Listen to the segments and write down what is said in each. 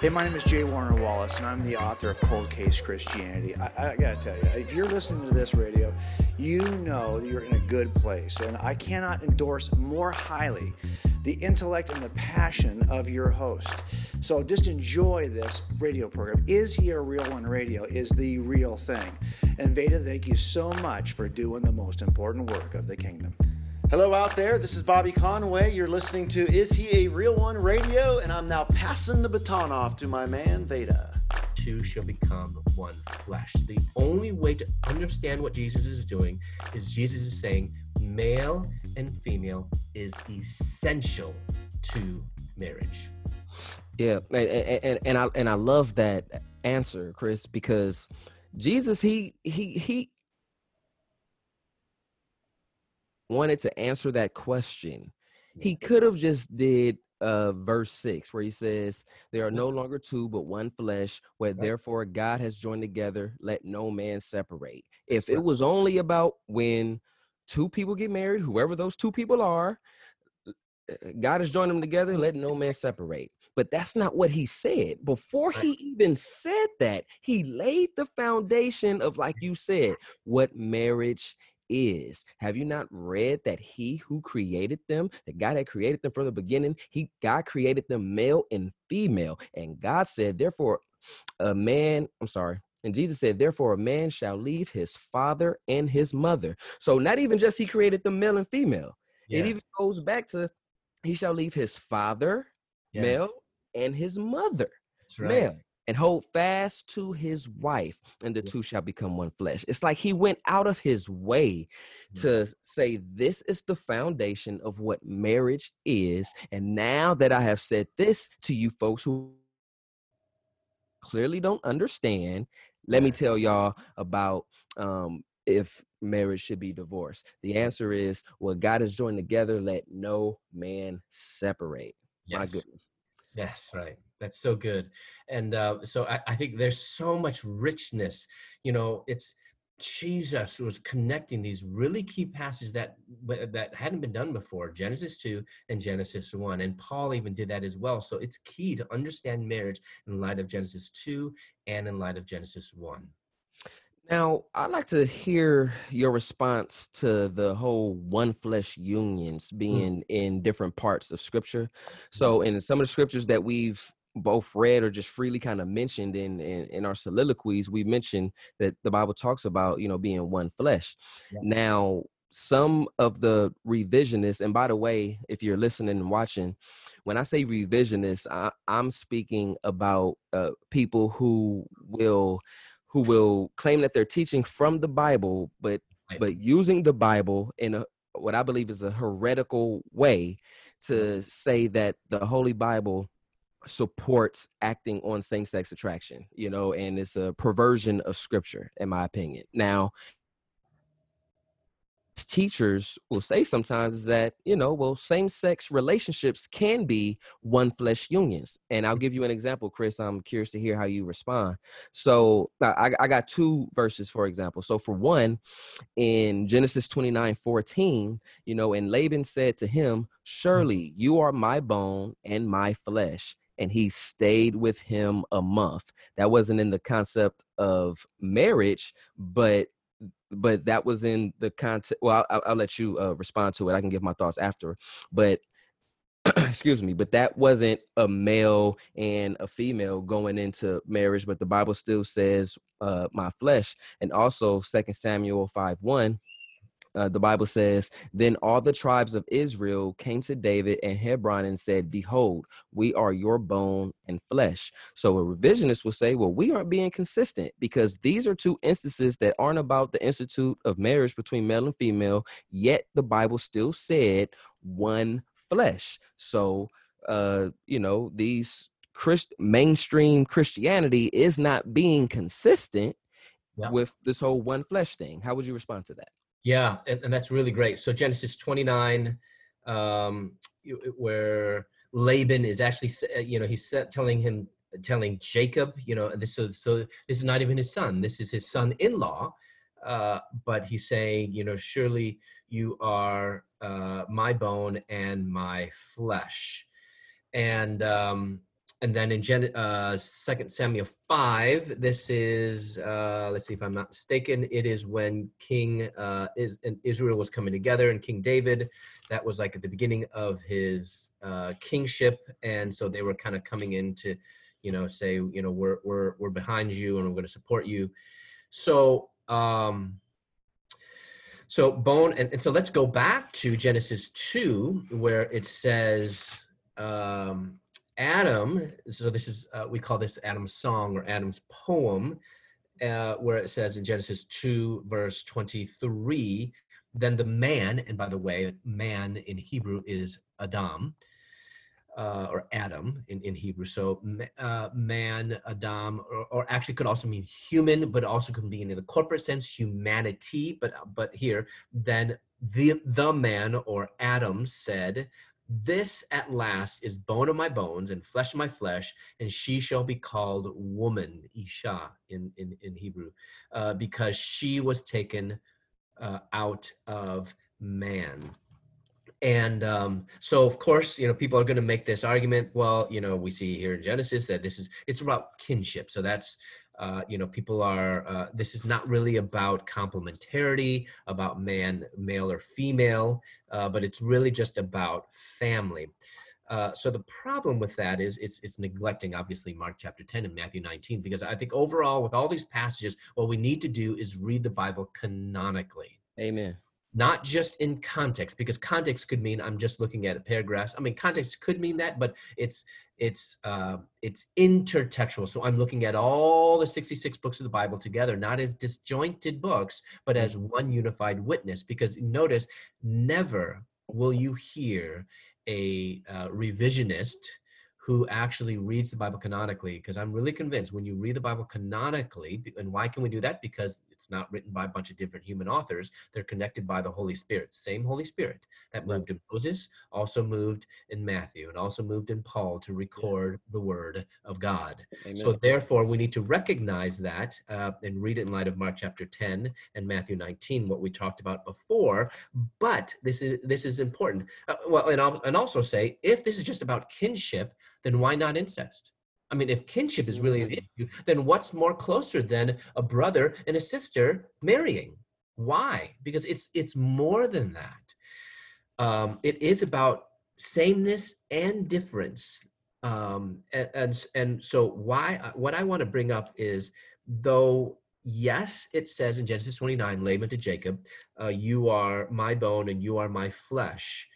Hey, my name is J. Warner Wallace, and I'm the author of Cold Case Christianity. I, I gotta tell you, if you're listening to this radio, you know you're in a good place, and I cannot endorse more highly the intellect and the passion of your host. So just enjoy this radio program. Is He a Real One Radio is the real thing. And Veda, thank you so much for doing the most important work of the kingdom. Hello out there. This is Bobby Conway. You're listening to Is He a Real One Radio, and I'm now passing the baton off to my man Veda. Two shall become one flesh. The only way to understand what Jesus is doing is Jesus is saying male and female is essential to marriage. Yeah, and, and, and I and I love that answer, Chris, because Jesus he he he wanted to answer that question, he could have just did uh verse 6 where he says there are no longer two but one flesh where therefore god has joined together let no man separate. If it was only about when two people get married whoever those two people are uh, god has joined them together let no man separate. But that's not what he said. Before he even said that he laid the foundation of like you said what marriage is. Have you not read that he who created them, that God had created them from the beginning, he God created them male and female. And God said, therefore, a man, I'm sorry, and Jesus said, Therefore, a man shall leave his father and his mother. So, not even just he created the male and female, yeah. it even goes back to he shall leave his father, yeah. male, and his mother, right. male and hold fast to his wife, and the two shall become one flesh. It's like he went out of his way to say, This is the foundation of what marriage is. And now that I have said this to you folks who clearly don't understand, let me tell y'all about um, if marriage should be divorced. The answer is what God has joined together, let no man separate. Yes. My goodness. Yes, right. That's so good. And uh, so I, I think there's so much richness. You know, it's Jesus was connecting these really key passages that that hadn't been done before, Genesis 2 and Genesis 1. And Paul even did that as well. So it's key to understand marriage in light of Genesis 2 and in light of Genesis 1. Now, I'd like to hear your response to the whole one flesh unions mm. being mm. in different parts of scripture. So, in some of the scriptures that we've both read or just freely kind of mentioned in, in, in our soliloquies, we mentioned that the Bible talks about, you know, being one flesh. Yeah. Now, some of the revisionists, and by the way, if you're listening and watching, when I say revisionists, I, am speaking about uh, people who will who will claim that they're teaching from the Bible, but but using the Bible in a what I believe is a heretical way to say that the Holy Bible supports acting on same-sex attraction, you know, and it's a perversion of scripture, in my opinion. Now, teachers will say sometimes is that you know well same-sex relationships can be one flesh unions and i'll give you an example chris i'm curious to hear how you respond. So I, I got two verses for example. So for one in genesis 29 14 you know and laban said to him mm. surely you are my bone and my flesh and he stayed with him a month that wasn't in the concept of marriage but but that was in the context. Well, I'll, I'll let you uh, respond to it. I can give my thoughts after, but excuse me, but that wasn't a male and a female going into marriage, but the Bible still says uh, my flesh. And also Second Samuel 5 1 uh, the Bible says, Then all the tribes of Israel came to David and Hebron and said, Behold, we are your bone and flesh. So a revisionist will say, Well, we aren't being consistent because these are two instances that aren't about the institute of marriage between male and female, yet the Bible still said one flesh. So, uh, you know, these Christ- mainstream Christianity is not being consistent yeah. with this whole one flesh thing. How would you respond to that? Yeah, and, and that's really great. So Genesis 29, um, where Laban is actually, uh, you know, he's telling him, telling Jacob, you know, this so so this is not even his son. This is his son-in-law. Uh, but he's saying, you know, surely you are uh, my bone and my flesh. And um, and then in Gen, uh, 2 Samuel 5, this is, uh, let's see if I'm not mistaken, it is when King uh, is, and Israel was coming together and King David, that was like at the beginning of his uh, kingship. And so they were kind of coming in to, you know, say, you know, we're, we're, we're behind you and we're going to support you. So, um, so bone, and, and so let's go back to Genesis 2, where it says, um, Adam, so this is, uh, we call this Adam's song or Adam's poem, uh, where it says in Genesis 2, verse 23, then the man, and by the way, man in Hebrew is Adam, uh, or Adam in, in Hebrew. So uh, man, Adam, or, or, actually could also mean human, but also can mean in the corporate sense, humanity. But but here, then the the man or Adam said, this at last is bone of my bones and flesh of my flesh, and she shall be called woman, Isha in, in, in Hebrew, uh, because she was taken uh, out of man. And um, so, of course, you know, people are going to make this argument. Well, you know, we see here in Genesis that this is it's about kinship. So that's uh, you know, people are, uh, this is not really about complementarity, about man, male or female, uh, but it's really just about family. Uh, so the problem with that is it's it's neglecting obviously Mark chapter 10 and Matthew 19 because I think overall with all these passages what we need to do is read the Bible canonically. Amen not just in context because context could mean i'm just looking at paragraphs i mean context could mean that but it's it's uh, it's intertextual so i'm looking at all the 66 books of the bible together not as disjointed books but as mm-hmm. one unified witness because notice never will you hear a uh, revisionist who actually reads the Bible canonically, because I'm really convinced when you read the Bible canonically, and why can we do that? Because it's not written by a bunch of different human authors. They're connected by the Holy Spirit. Same Holy Spirit that moved in Moses, also moved in Matthew, and also moved in Paul to record the Word of God. Amen. So therefore, we need to recognize that uh, and read it in light of Mark chapter 10 and Matthew 19, what we talked about before. But this is this is important. Uh, well, and, I'll, and also say if this is just about kinship, then why not incest? I mean, if kinship is really an issue, then what's more closer than a brother and a sister marrying? Why? Because it's it's more than that. Um, it is about sameness and difference. Um, and, and and so why? What I want to bring up is though yes, it says in Genesis 29, Laban to Jacob, uh, "You are my bone and you are my flesh."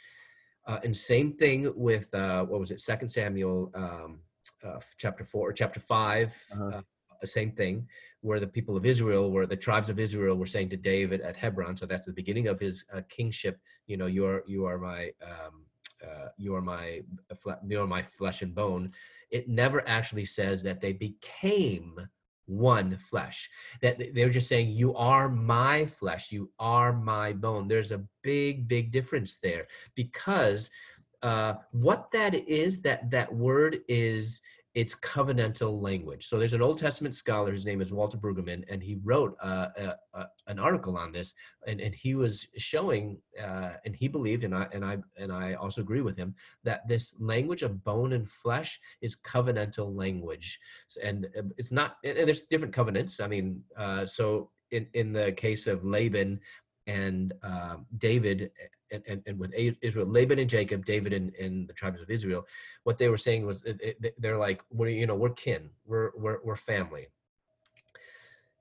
Uh, and same thing with uh, what was it? Second Samuel. Um, uh, chapter four or chapter 5 uh-huh. uh, the same thing, where the people of Israel, where the tribes of Israel were saying to David at Hebron. So that's the beginning of his uh, kingship. You know, you are you are my um, uh, you are my you are my flesh and bone. It never actually says that they became one flesh that they're just saying you are my flesh you are my bone there's a big big difference there because uh, what that is that that word is it's covenantal language. So there's an Old Testament scholar, his name is Walter Brueggemann, and he wrote uh, a, a, an article on this, and, and he was showing, uh, and he believed, and I and I and I also agree with him that this language of bone and flesh is covenantal language, and uh, it's not. And there's different covenants. I mean, uh, so in in the case of Laban, and uh, David and, and, and, with Israel, Laban and Jacob, David and, and the tribes of Israel, what they were saying was they're like, we're, you know, we're kin, we're, we're, we're family.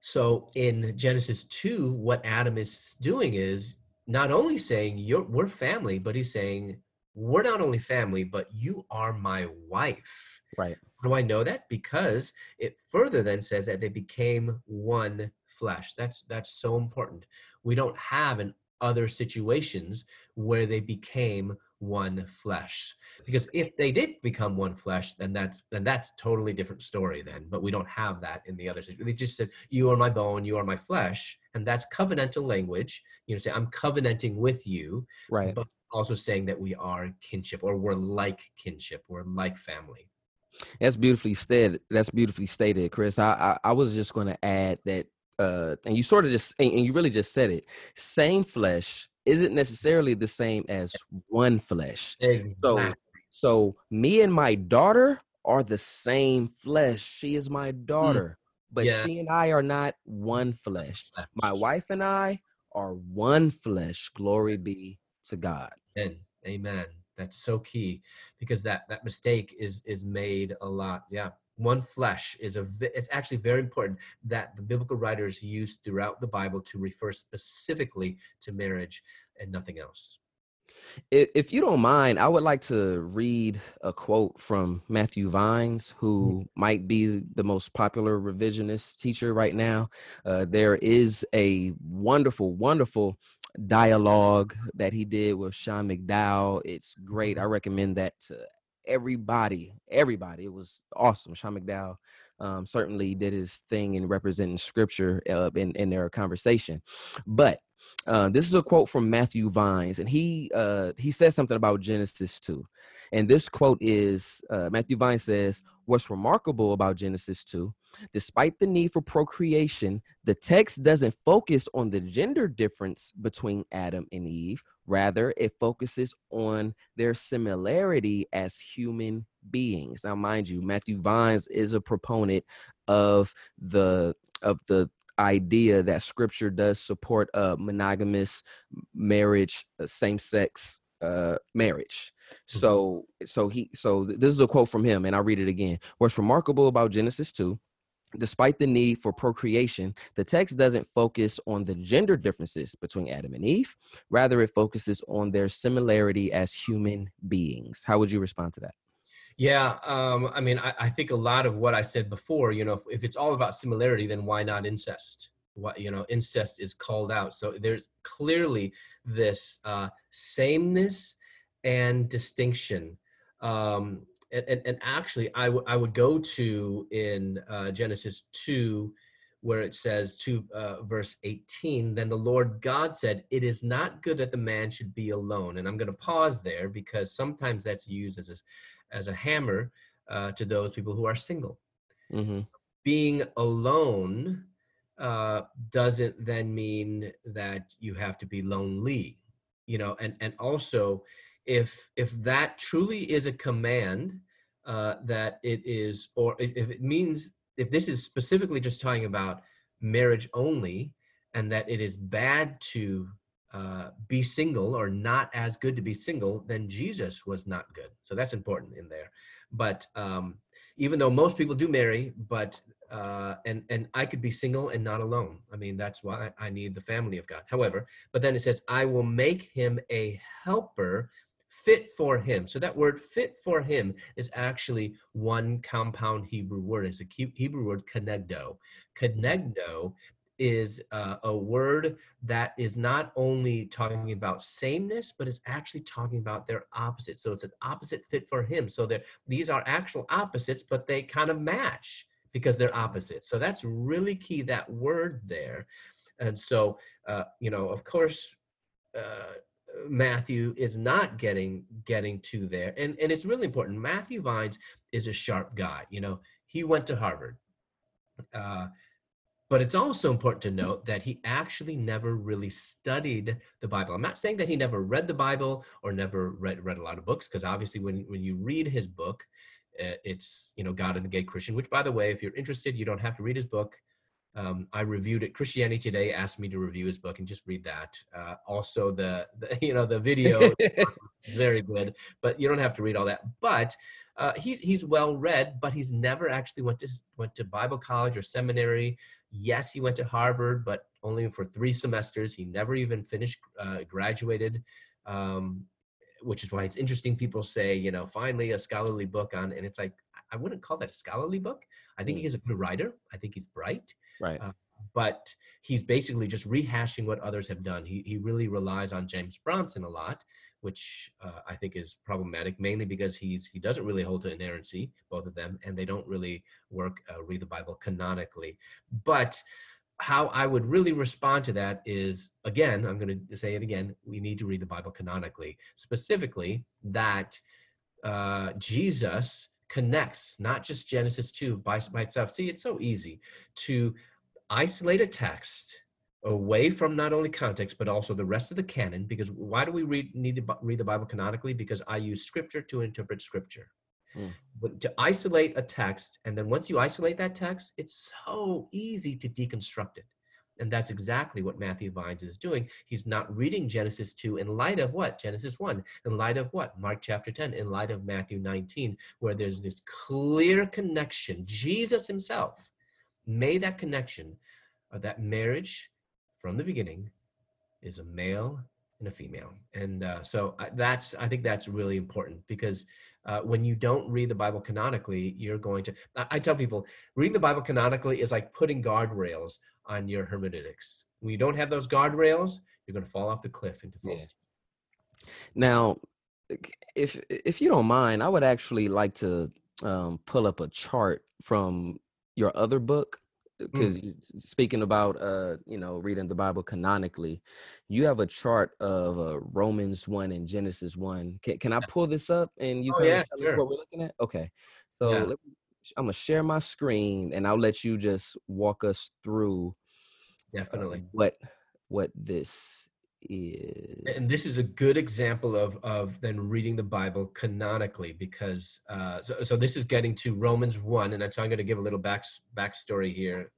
So in Genesis 2, what Adam is doing is not only saying you're, we're family, but he's saying we're not only family, but you are my wife. Right. How do I know that? Because it further then says that they became one flesh. That's that's so important. We don't have in other situations where they became one flesh. Because if they did become one flesh, then that's then that's totally different story then. But we don't have that in the other situation. They just said, You are my bone, you are my flesh. And that's covenantal language. You know, say I'm covenanting with you. Right. But also saying that we are kinship or we're like kinship, we're like family. That's beautifully stated. That's beautifully stated, Chris. I I, I was just going to add that uh, and you sort of just and you really just said it same flesh isn't necessarily the same as one flesh exactly. so so me and my daughter are the same flesh. She is my daughter, but Yeah. she and I are not one flesh. My wife and I are one flesh. Glory be to God. Amen. Amen. That's so key because that that mistake is is made a lot. Yeah. One flesh is a it's actually very important that the biblical writers use throughout the Bible to refer specifically to marriage and nothing else. If you don't mind, I would like to read a quote from Matthew Vines, who might be the most popular revisionist teacher right now. Uh, there is a wonderful, wonderful dialogue that he did with Sean McDowell. It's great. I recommend that to everybody. Everybody. It was awesome. Sean McDowell um, certainly did his thing in representing scripture uh, in, in their conversation. But uh, this is a quote from Matthew Vines, and he uh, he says something about Genesis 2. And this quote is uh, Matthew Vines says, What's remarkable about Genesis 2, despite the need for procreation, the text doesn't focus on the gender difference between Adam and Eve. Rather, it focuses on their similarity as human beings. Now, mind you, Matthew Vines is a proponent of the of the idea that scripture does support a monogamous marriage, same-sex uh, marriage. So, so he, so th- this is a quote from him, and I'll read it again. What's remarkable about Genesis 2 Despite the need for procreation, the text doesn't focus on the gender differences between Adam and Eve. Rather, it focuses on their similarity as human beings. How would you respond to that? Yeah, um, I mean, I, I think a lot of what I said before, you know, if, if it's all about similarity, then why not incest? What you know, incest is called out. So there's clearly this uh, sameness and distinction. Um, and, and, and actually, I would would go to in uh, Genesis two, where it says to uh, verse 18 then the lord god said it is not good that the man should be alone and i'm going to pause there because sometimes that's used as a, as a hammer uh, to those people who are single Mm-hmm. being alone uh, doesn't then mean that you have to be lonely you know and and also if if that truly is a command uh, that it is or if it means if this is specifically just talking about marriage only and that it is bad to uh, be single or not as good to be single then jesus was not good. So that's important in there. But um, even though most people do marry but uh, and and i could be single and not alone. I mean that's why i need the family of god. However but then it says i will make him a helper fit for him. So that word fit for him is actually one compound hebrew word. It's a hebrew word konegdo konegdo is uh, a word that is not only talking about sameness but is actually talking about their opposite. So it's an opposite fit for him. So that these are actual opposites but they kind of match because they're opposites. So that's really key that word there. And so uh, you know of course uh, matthew is not getting getting to there and and it's really important matthew vines is a sharp guy you know he went to harvard uh, but it's also important to note that he actually never really studied the Bible. I'm not saying that he never read the Bible or never read read a lot of books, because obviously, when when you read his book, uh, it's you know God and the Gay Christian. Which, by the way, if you're interested, you don't have to read his book. Um, I reviewed it. Christianity Today asked me to review his book and just read that. Uh, also, the, the you know the video very good, but you don't have to read all that. But uh, he's he's well read, but he's never actually went to went to Bible college or seminary. Yes, he went to Harvard, but only for three semesters. He never even finished, uh, graduated, um, which is why it's interesting. People say, you know, finally a scholarly book on, and it's like I wouldn't call that a scholarly book. I think Mm. he's a good writer. I think he's bright Right. Uh, but he's basically just rehashing what others have done. He, he really relies on James Brownson a lot, which uh, I think is problematic, mainly because he's he doesn't really hold to inerrancy, both of them, and they don't really work uh, read the Bible canonically. But how I would really respond to that is again, I'm going to say it again. We need to read the Bible canonically, specifically that uh, Jesus connects not just Genesis 2 by, by itself. See, it's so easy to isolate a text away from not only context but also the rest of the canon because why do we read need to read the bible canonically because i use scripture to interpret scripture Mm. But to isolate a text, and then once you isolate that text, it's so easy to deconstruct it. And that's exactly what Matthew Vines is doing. He's not reading Genesis 2 in light of what? Genesis 1. In light of what? Mark chapter 10. In light of Matthew 19, where there's this clear connection. Jesus himself made that connection of that marriage from the beginning is a male and a female. And uh, so that's, I think that's really important because uh, when you don't read the Bible canonically, you're going to. I, I, tell people reading the Bible canonically is like putting guardrails on your hermeneutics. When you don't have those guardrails, you're going to fall off the cliff into false. Yeah. Now, if if you don't mind, I would actually like to um, pull up a chart from your other book because mm. speaking about uh you know reading the bible canonically you have a chart of uh, romans 1 and genesis 1 can, can i pull this up and you oh, yeah, sure. what we're looking at okay so yeah. me, i'm gonna share my screen and i'll let you just walk us through uh, definitely. uh, what what this is. And this is a good example of of then reading the bible canonically because uh so, so this is getting to romans 1 and so i'm going to give a little back backstory here.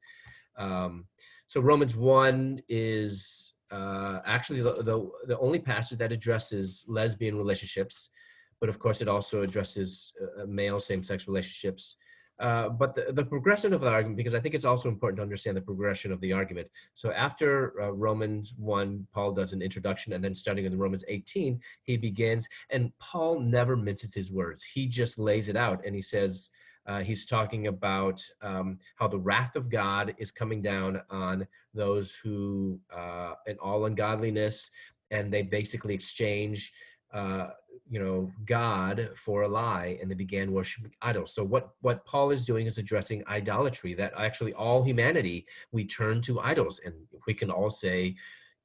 Um so romans 1 is uh actually the, the the only passage that addresses lesbian relationships but of course it also addresses uh, male same-sex relationships uh, but the, the, progression of the argument, because I think it's also important to understand the progression of the argument. So after uh, Romans 1, Paul does an introduction, and then starting in Romans 18, he begins, and Paul never minces his words. He just lays it out, and he says, uh, he's talking about um, how the wrath of God is coming down on those who, uh, in all ungodliness, and they basically exchange uh, you know god for a lie and they began worshiping idols. So what what paul is doing is addressing idolatry that actually all humanity we turn to idols. And we can all say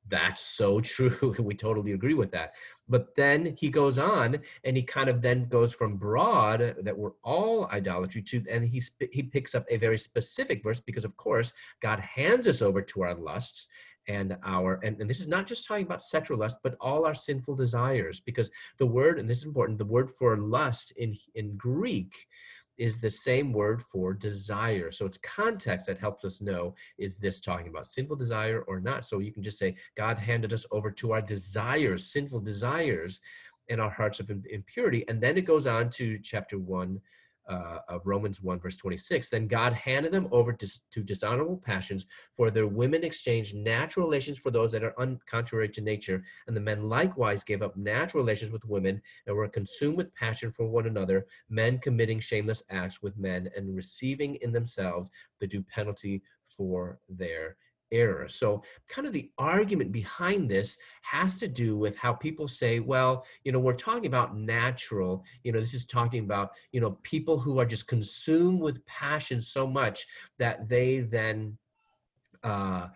that's so true. We totally agree with that. But then he goes on and he kind of then goes from broad that we're all idolatry to and he he picks up a very specific verse because of course god hands us over to our lusts and our and, and this is not just talking about sexual lust but all our sinful desires because the word and this is important the word for lust in in greek is the same word for desire. So it's context that helps us know is this talking about sinful desire or not. So you can just say, God handed us over to our desires, sinful desires, and our hearts of impurity. And then it goes on to chapter 1, uh, of Romans 1, verse 26. Then God handed them over to, to dishonorable passions, for their women exchanged natural relations for those that are un- contrary to nature. And the men likewise gave up natural relations with women and were consumed with passion for one another, men committing shameless acts with men and receiving in themselves the due penalty for their error. So, kind of the argument behind this has to do with how people say, well, you know, we're talking about natural, you know, this is talking about, you know, people who are just consumed with passion so much that they then, uh,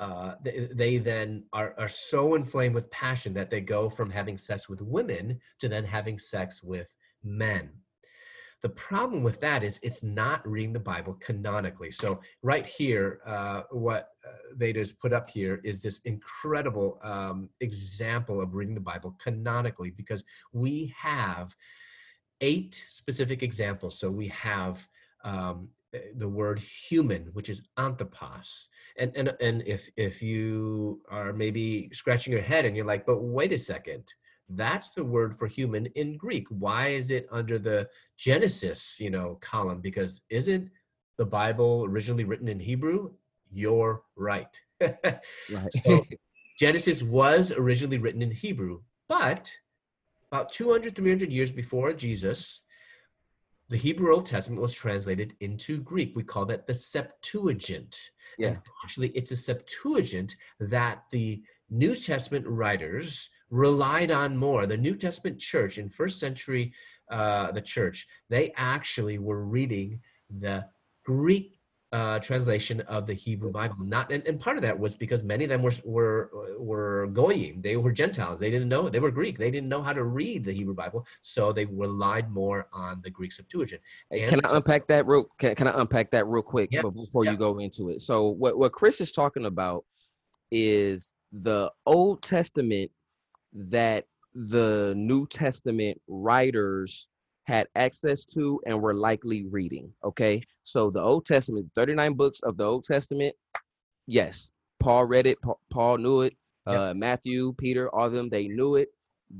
uh, they, they then are, are so inflamed with passion that they go from having sex with women to then having sex with men. The problem with that is it's not reading the Bible canonically. So right here, uh, what uh, Veda's put up here is this incredible um, example of reading the Bible canonically because we have eight specific examples. So we have um, the word human, which is anthropos. And, and, and if, if you are maybe scratching your head and you're like, but wait a second, that's the word for human in Greek. Why is it under the Genesis, you know, column? Because isn't the Bible originally written in Hebrew? You're right. right. so Genesis was originally written in Hebrew, but about 200, 300 years before Jesus, the Hebrew Old Testament was translated into Greek. We call that the Septuagint. Yeah. And actually, it's a Septuagint that the New Testament writers relied on more. The New Testament church in first century, uh, the church, they actually were reading the Greek uh, translation of the Hebrew Bible. Not and, and part of that was because many of them were were were goyim. They were Gentiles. They didn't know they were Greek. They didn't know how to read the Hebrew Bible, so they relied more on the Greek Septuagint. And can I unpack that real? Can, can I unpack that real quick yes, before you go into it? So what what Chris is talking about is the Old Testament that the New Testament writers had access to and were likely reading. Okay. So the Old Testament, 39 books of the Old Testament, yes, Paul read it, Paul knew it, uh, Matthew, Peter, all of them, they knew it.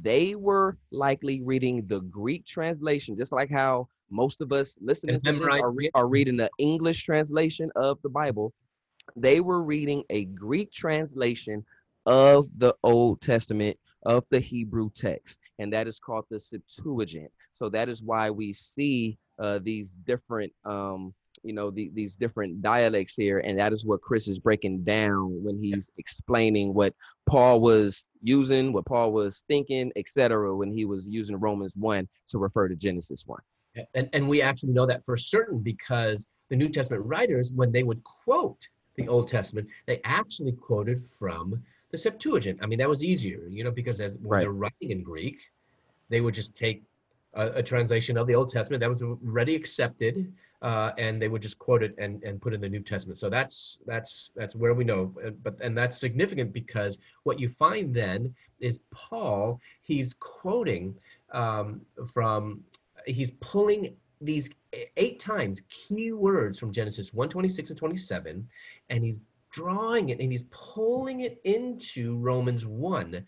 They were likely reading the Greek translation, just like how most of us listening to are, re- are reading the English translation of the Bible. They were reading a Greek translation of the Old Testament of the Hebrew text, and that is called the Septuagint. So that is why we see uh, these different, um, you know, the, these different dialects here, and that is what Chris is breaking down when he's explaining what Paul was using, what Paul was thinking, etc. When he was using Romans one to refer to Genesis one. And, and we actually know that for certain because the New Testament writers, when they would quote the Old Testament, they actually quoted from the Septuagint. I mean, that was easier, you know, because as when right. they're writing in Greek, they would just take a, a, translation of the Old Testament that was already accepted, uh, and they would just quote it and, and put in the New Testament. So that's that's that's where we know, uh, but and that's significant because what you find then is Paul. He's quoting um, from, he's pulling these eight times key words from Genesis 126 and 27, and he's drawing it and he's pulling it into Romans 1.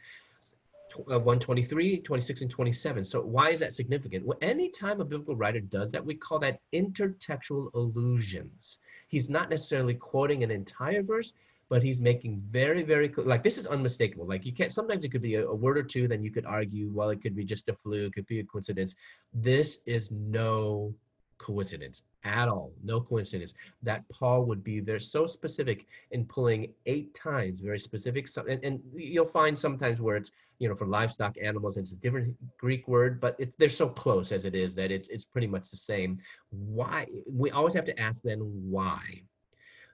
Uh, 123, 26, and 27. So why is that significant? Well, anytime a biblical writer does that, we call that intertextual allusions. He's not necessarily quoting an entire verse, but he's making very, very clear. Like this is unmistakable. Like you can't. Sometimes it could be a, a word or two, then you could argue, well, it could be just a fluke, it could be a coincidence. This is no coincidence at all. No coincidence that Paul would be there so specific in pulling eight times, very specific. And, and you'll find sometimes where it's, you know, for livestock animals, it's a different Greek word, but it, they're so close as it is that it's, it's pretty much the same. Why? We always have to ask then why.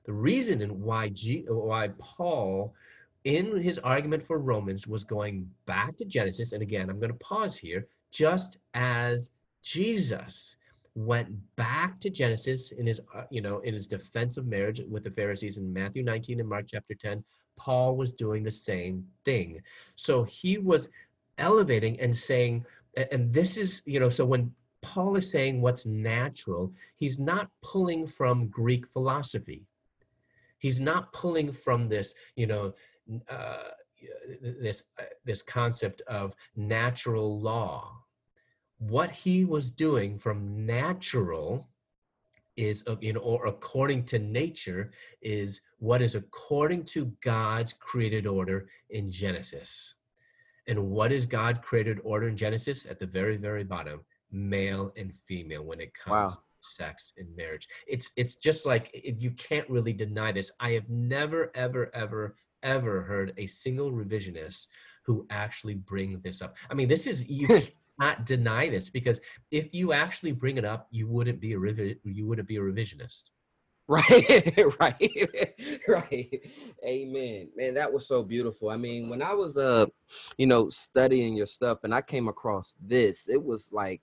The reason and why, G, why Paul in his argument for Romans was going back to Genesis, and again, I'm going to pause here, just as Jesus went back to Genesis in his, uh, you know, in his defense of marriage with the Pharisees in Matthew 19 and Mark chapter 10. Paul was doing the same thing. So he was elevating and saying, and this is, you know, so when Paul is saying what's natural, he's not pulling from Greek philosophy. He's not pulling from this, you know, uh, this uh, this concept of natural law what he was doing from natural is uh, you know or according to nature is what is according to god's created order in genesis. And what is god created order in genesis? At the very very bottom male and female when it comes wow. to sex and marriage. It's it's just like you can't really deny this. I have never ever ever ever heard a single revisionist who actually bring this up. I mean this is you not deny this because if you actually bring it up, you wouldn't be a you wouldn't be a revisionist. Right, right, right. Amen. Man, that was so beautiful. I mean, when I was uh, you know, studying your stuff and I came across this, it was like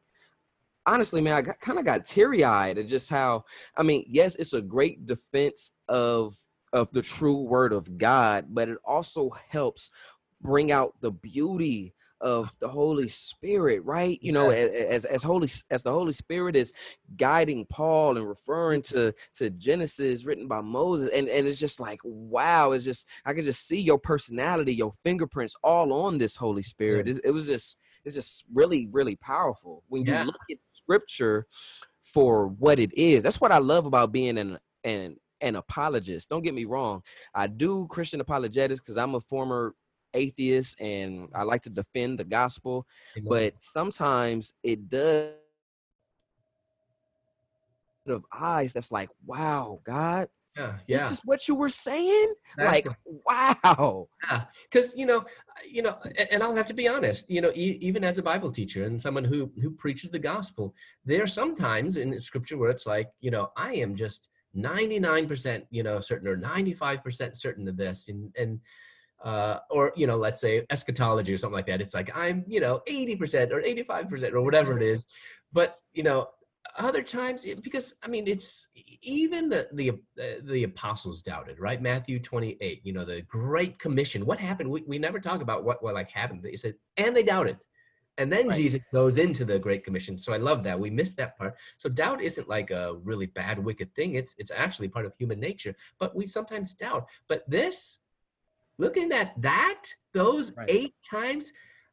honestly, man, I kind of got teary eyed at just how, I mean, yes, it's a great defense of of the true word of God, but it also helps bring out the beauty of the Holy Spirit, right? You know, as as Holy as the Holy Spirit is guiding Paul and referring to to Genesis written by Moses, and and it's just like wow, it's just I can just see your personality, your fingerprints all on this Holy Spirit. It, it was just it's just really really powerful when you yeah. look at Scripture for what it is. That's what I love about being an an an apologist. Don't get me wrong. I do Christian apologetics because I'm a former atheist and I like to defend the gospel, but sometimes it does of eyes that's like, wow, God, yeah, yeah. This is what you were saying? like, wow. Yeah, because you know, you know, and I'll have to be honest. You know, e- even as a Bible teacher and someone who who preaches the gospel, there are sometimes in Scripture where it's like, you know, I am just ninety nine percent, you know, certain or ninety five percent certain of this, and and uh, or you know let's say eschatology or something like that it's like i'm you know 80% or 85% or whatever it is but you know other times because i mean it's even the the uh, the apostles doubted right matthew 28 you know the great commission what happened we, we never talk about what what like happened they said and they doubted And then Right. Jesus goes into the Great Commission. So I love that. We missed that part. So doubt isn't like a really bad, wicked thing. It's it's actually part of human nature. But we sometimes doubt. But this, looking at that, those Right. eight times,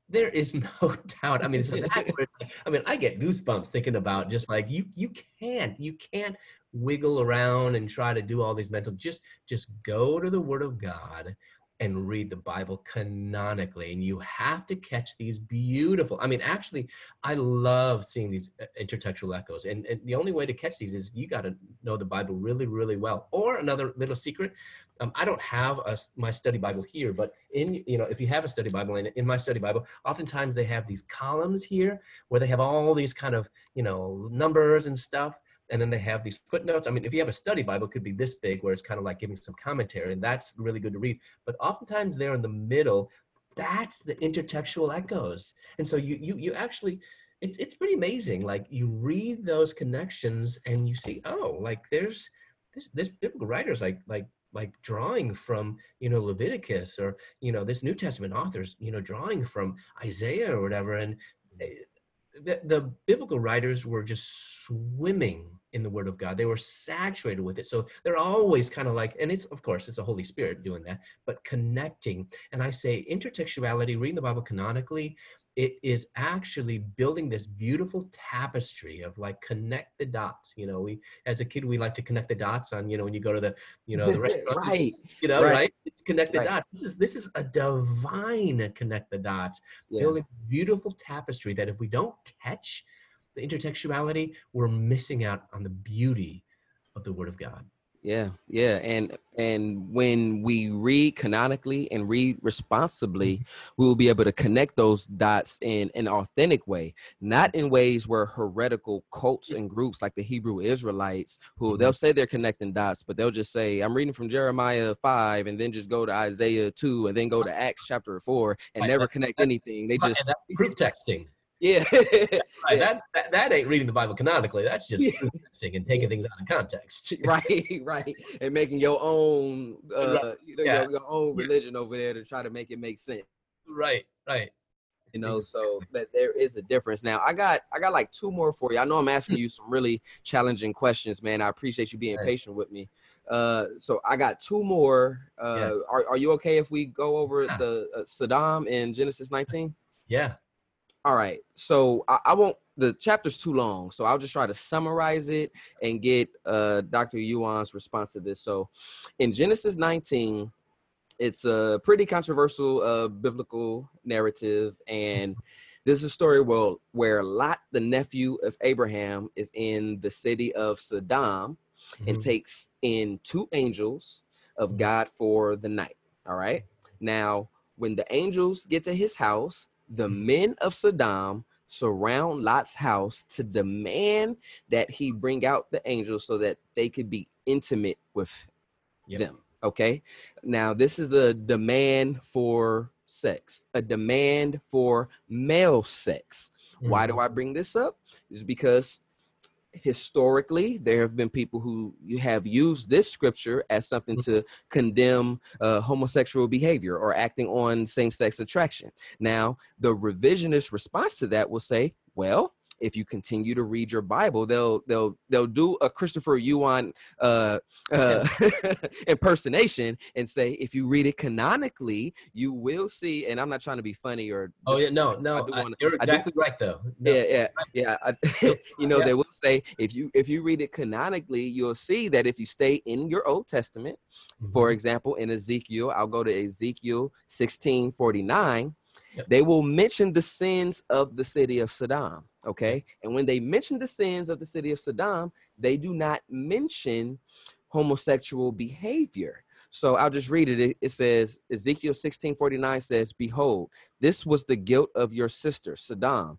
there is no doubt. I mean, so that it's like- I mean, I get goosebumps thinking about just like you you can't you can't wiggle around and try to do all these mental just just go to the word of God and read the Bible canonically and you have to catch these beautiful I mean actually I love seeing these uh, intertextual echoes and, and the only way to catch these is you got to know the Bible really really well. Or another little secret um, I don't have a, my study Bible here, but in you know if you have a study Bible in, in my study Bible, oftentimes they have these columns here where they have all these kind of you know numbers and stuff, and then they have these footnotes. I mean, if you have a study Bible, it could be this big where it's kind of like giving some commentary, and that's really good to read. But oftentimes there in the middle, that's the intertextual echoes, and so you you you actually. It's, it's pretty amazing. Like you read those connections and you see, oh, like there's this this biblical writers like like like drawing from you know leviticus or you know this new testament authors you know drawing from isaiah or whatever and eh, the, the biblical writers were just swimming in the word of god. They were saturated with it. So they're always kind of like and it's of course it's the holy spirit doing that but connecting. And i say intertextuality reading the bible canonically it is actually building this beautiful tapestry of like connect the dots you know we as a kid we like to connect the dots on you know when you go to the you know the restaurant right. you know Right. right, it's connect the Right. dots this is this is a divine connect the dots Yeah. building beautiful tapestry that if we don't catch the intertextuality we're missing out on the beauty of the word of god Yeah, yeah, and and when we read canonically and read responsibly, mm-hmm. we will be able to connect those dots in an authentic way, not in ways where heretical cults and groups like the Hebrew Israelites, who mm-hmm. they'll say they're connecting dots, but they'll just say, "I'm reading from Jeremiah five, and then just go to Isaiah two, and then go to Acts chapter four, and never connect anything." They just proof texting yeah, right, Yeah. that, that that ain't reading the bible canonically. That's just and taking things out of context. Right, right, and making your own, uh, you know, Yeah. your, your own religion over there to try to make it make sense. right right. You know so that there is a difference. Now i got i got like two more for you. I know i'm asking you some really challenging questions man. I appreciate you being Right. patient with me. Uh so i got two more. Uh Yeah. are, are you okay if we go over the uh, Sodom in genesis 19 yeah all right so I, I won't the chapter's too long so i'll just try to summarize it and get uh dr yuan's response to this so in genesis 19 it's a pretty controversial uh, biblical narrative and this is a story where, where lot the nephew of abraham is in the city of Sodom and Mhm. takes in two angels of Mhm. god for the night all right now when the angels get to his house the men of Sodom surround lot's house to demand that he bring out the angels so that they could be intimate with Yep. them okay now this is a demand for sex a demand for male sex why do Mhm. i bring this up is because historically there have been people who you have used this scripture as something Mm-hmm. to condemn uh, homosexual behavior or acting on same-sex attraction now the revisionist response to that will say well if you continue to read your bible they'll they'll they'll do a christopher yuan uh, uh impersonation and say if you read it canonically you will see and i'm not trying to be funny or oh yeah no no I- wanna- you're I do- exactly right though No, yeah yeah yeah I, you know Yeah. they will say if you if you read it canonically you'll see that if you stay in your old testament for Mhm. example in ezekiel i'll go to ezekiel 16 49 Yep. they will mention the sins of the city of Sodom okay? And when they mention the sins of the city of Sodom they do not mention homosexual behavior. So i'll just read it. It, says ezekiel 16 49 says behold this was the guilt of your sister Sodom.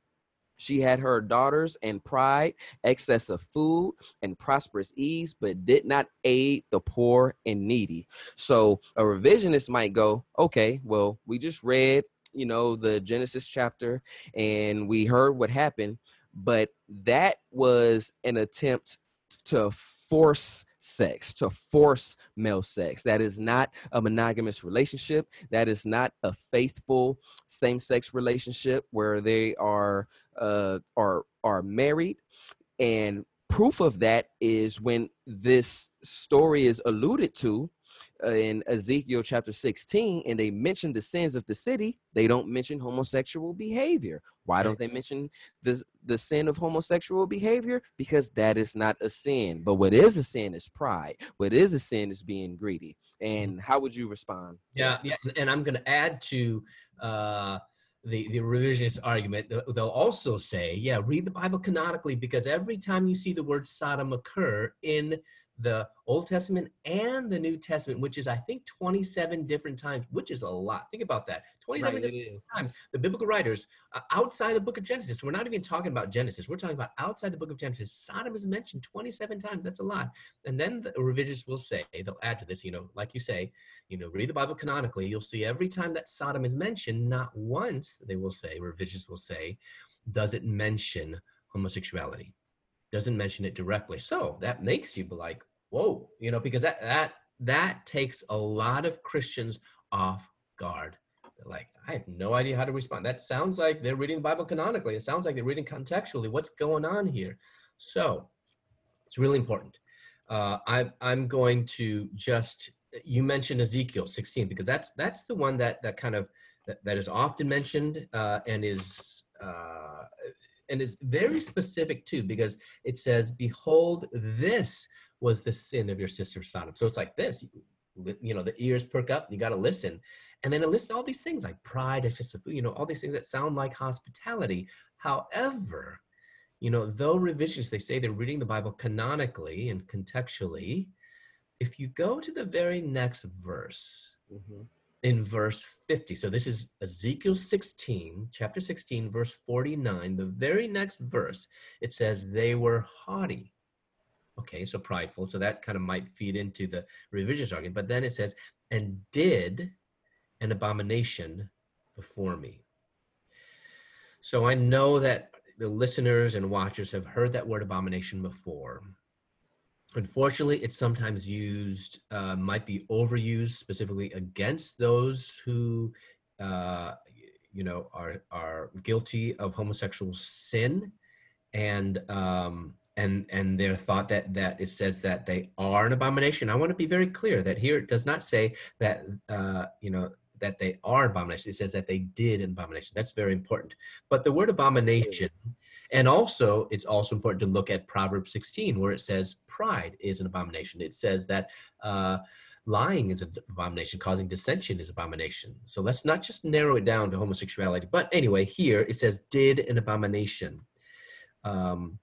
She had her daughters and pride, excess of food, and prosperous ease, but did not aid the poor and needy. So a revisionist might go, okay, well, we just read, you know, the Genesis chapter and we heard what happened, but that was an attempt to force sex, to force male sex. That is not a monogamous relationship. That is not a faithful same-sex relationship where they are uh, are are married. And proof of that is when this story is alluded to in Ezekiel chapter 16 and they mention the sins of the city, they don't mention homosexual behavior. Why don't they mention the, the sin of homosexual behavior? Because that is not a sin. But what is a sin is pride. What is a sin is being greedy. And how would you respond? Yeah, yeah. And I'm going to add to uh, the, the revisionist argument. They'll also say, yeah, read the Bible canonically because every time you see the word Sodom occur in the Old Testament and the New Testament, which is I think 27 different times, which is a lot. Think about that. 27 right, different times. The biblical writers uh, outside the book of Genesis. We're not even talking about Genesis. We're talking about outside the book of Genesis. Sodom is mentioned 27 times. That's a lot. And then the religious will say, they'll add to this, you know, like you say, you know, read the Bible canonically. You'll see every time that Sodom is mentioned, not once, they will say, religious will say, does it mention homosexuality? Doesn't mention it directly. So that makes you be like, whoa, you know, because that that that takes a lot of Christians off guard. They're like, I have no idea how to respond. That sounds like they're reading the Bible canonically. It sounds like they're reading contextually. What's going on here? So it's really important. Uh, I, I'm going to just you mentioned Ezekiel 16 because that's that's the one that that kind of that, that is often mentioned uh, and is uh, and it's very specific too because it says behold this was the sin of your sister sodom. So it's like this you know the ears perk up you got to listen. And then it lists all these things like pride excessive food, you know all these things that sound like hospitality. However you know though revisionists they say they're reading the bible canonically and contextually if you go to the very next verse mm-hmm in verse 50. So this is Ezekiel 16, chapter 16, verse 49. The very next verse, it says, They were haughty. Okay, so prideful. So that kind of might feed into the revisionist argument. But then it says, And did an abomination before me. So I know that the listeners and watchers have heard that word abomination before. Unfortunately, it's sometimes used, uh, might be overused specifically against those who, uh, you know, are are guilty of homosexual sin, and um, and and they're thought that that it says that they are an abomination. I want to be very clear that here it does not say that uh, you know that they are abomination. It says that they did an abomination. That's very important. But the word abomination and also, it's also important to look at Proverbs 16, where it says pride is an abomination. It says that uh, lying is an abomination, causing dissension is abomination. So let's not just narrow it down to homosexuality. But anyway, here it says did an abomination. Um,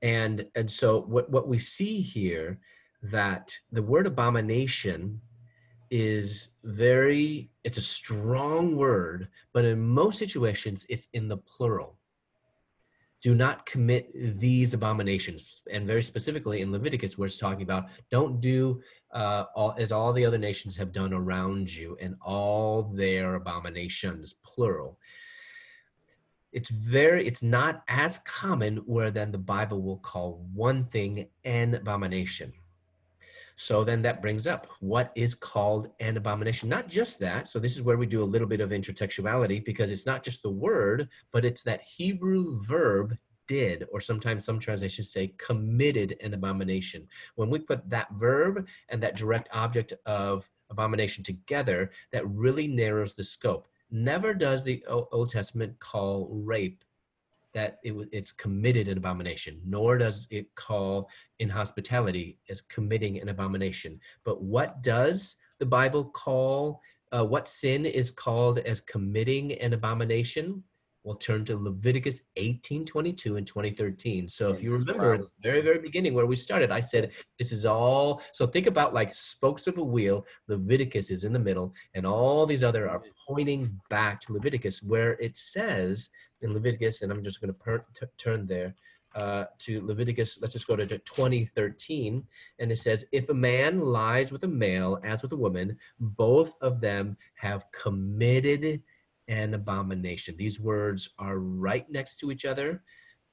and and so what, what we see here that the word abomination is very it's a strong word but in most situations it's in the plural do not commit these abominations. And very specifically in Leviticus, where it's talking about don't do uh, all, as all the other nations have done around you and all their abominations, plural. It's very, it's not as common where then the Bible will call one thing an abomination. So then that brings up what is called an abomination. Not just that. So this is where we do a little bit of intertextuality because it's not just the word, but it's that Hebrew verb did, or sometimes some translations say committed an abomination. When we put that verb and that direct object of abomination together, that really narrows the scope. Never does the Old Testament call rape that it, it's committed an abomination, nor does it call inhospitality as committing an abomination. But what does the Bible call, uh, what sin is called as committing an abomination? We'll turn to Leviticus 18, 22 and 2013. So if you remember the very, very beginning where we started, I said, this is all, so think about like spokes of a wheel. Leviticus is in the middle and all these other are pointing back to Leviticus where it says in Leviticus, and I'm just going to turn there uh, to Leviticus. Let's just go to 2013, and it says, "If a man lies with a male as with a woman, both of them have committed an abomination." These words are right next to each other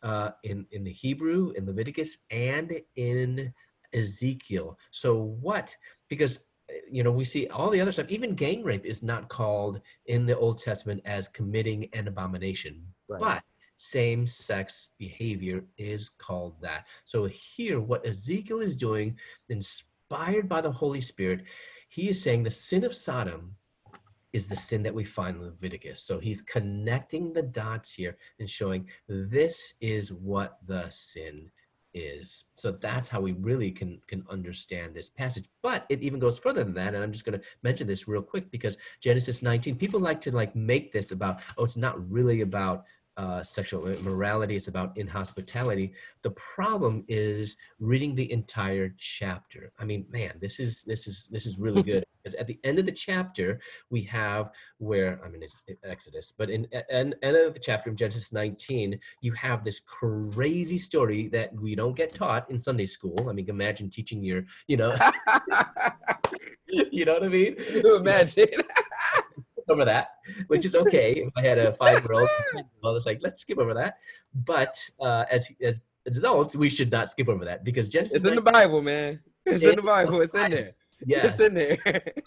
uh, in in the Hebrew, in Leviticus, and in Ezekiel. So what? Because uh, you know we see all the other stuff. Even gang rape is not called in the Old Testament as committing an abomination, Right. but same-sex behavior is called that. So here, what Ezekiel is doing, inspired by the Holy Spirit, he is saying the sin of Sodom is the sin that we find in Leviticus. So he's connecting the dots here and showing this is what the sin is. So that's how we really can can understand this passage. But it even goes further than that. And I'm just going to mention this real quick because Genesis 19, people like to like make this about, oh, it's not really about uh, sexual immorality. It's about inhospitality. The problem is reading the entire chapter. I mean, man, this is this is this is really good because at the end of the chapter we have where I mean it's Exodus, but in end, end of the chapter of Genesis 19, you have this crazy story that we don't get taught in Sunday school. I mean, imagine teaching your, you know, you know what I mean? Can you imagine? over that, which is okay. if I had a five-year-old, well, it's like let's skip over that. But uh, as as as adults, we should not skip over that because Genesis. it's in the Bible, man. It's in the Bible. It's in there. Yes. It's in there.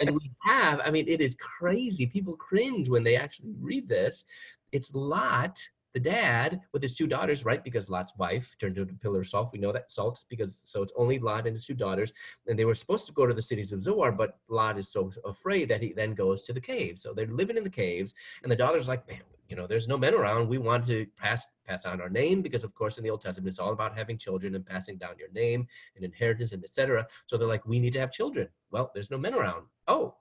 and we have i mean it is crazy people cringe when they actually read this it's lot the dad with his two daughters right because lot's wife turned into a pillar of salt. We know that salt because so it's only lot and his two daughters and they were supposed to go to the cities of zoar but lot is so afraid that he then goes to the caves. So they're living in the caves and the daughter's like man you know there's no men around. We want to pass pass on our name because of course in the old testament it's all about having children and passing down your name and inheritance and etc so they're like we need to have children. Well there's no men around. Oh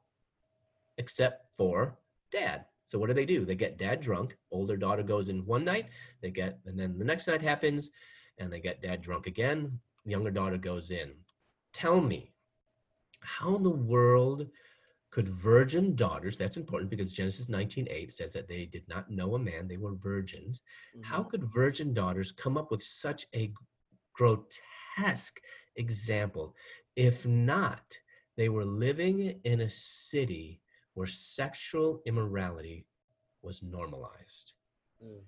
except for dad so what do they do? They get dad drunk older daughter goes in one night they get and then the next night happens and they get dad drunk again younger daughter goes in. Tell me how in the world could virgin daughters that's important because genesis 19.8 says that they did not know a man they were virgins. How mm-hmm. could virgin daughters come up with such a grotesque example if not they were living in a city where sexual immorality was normalized. Mm.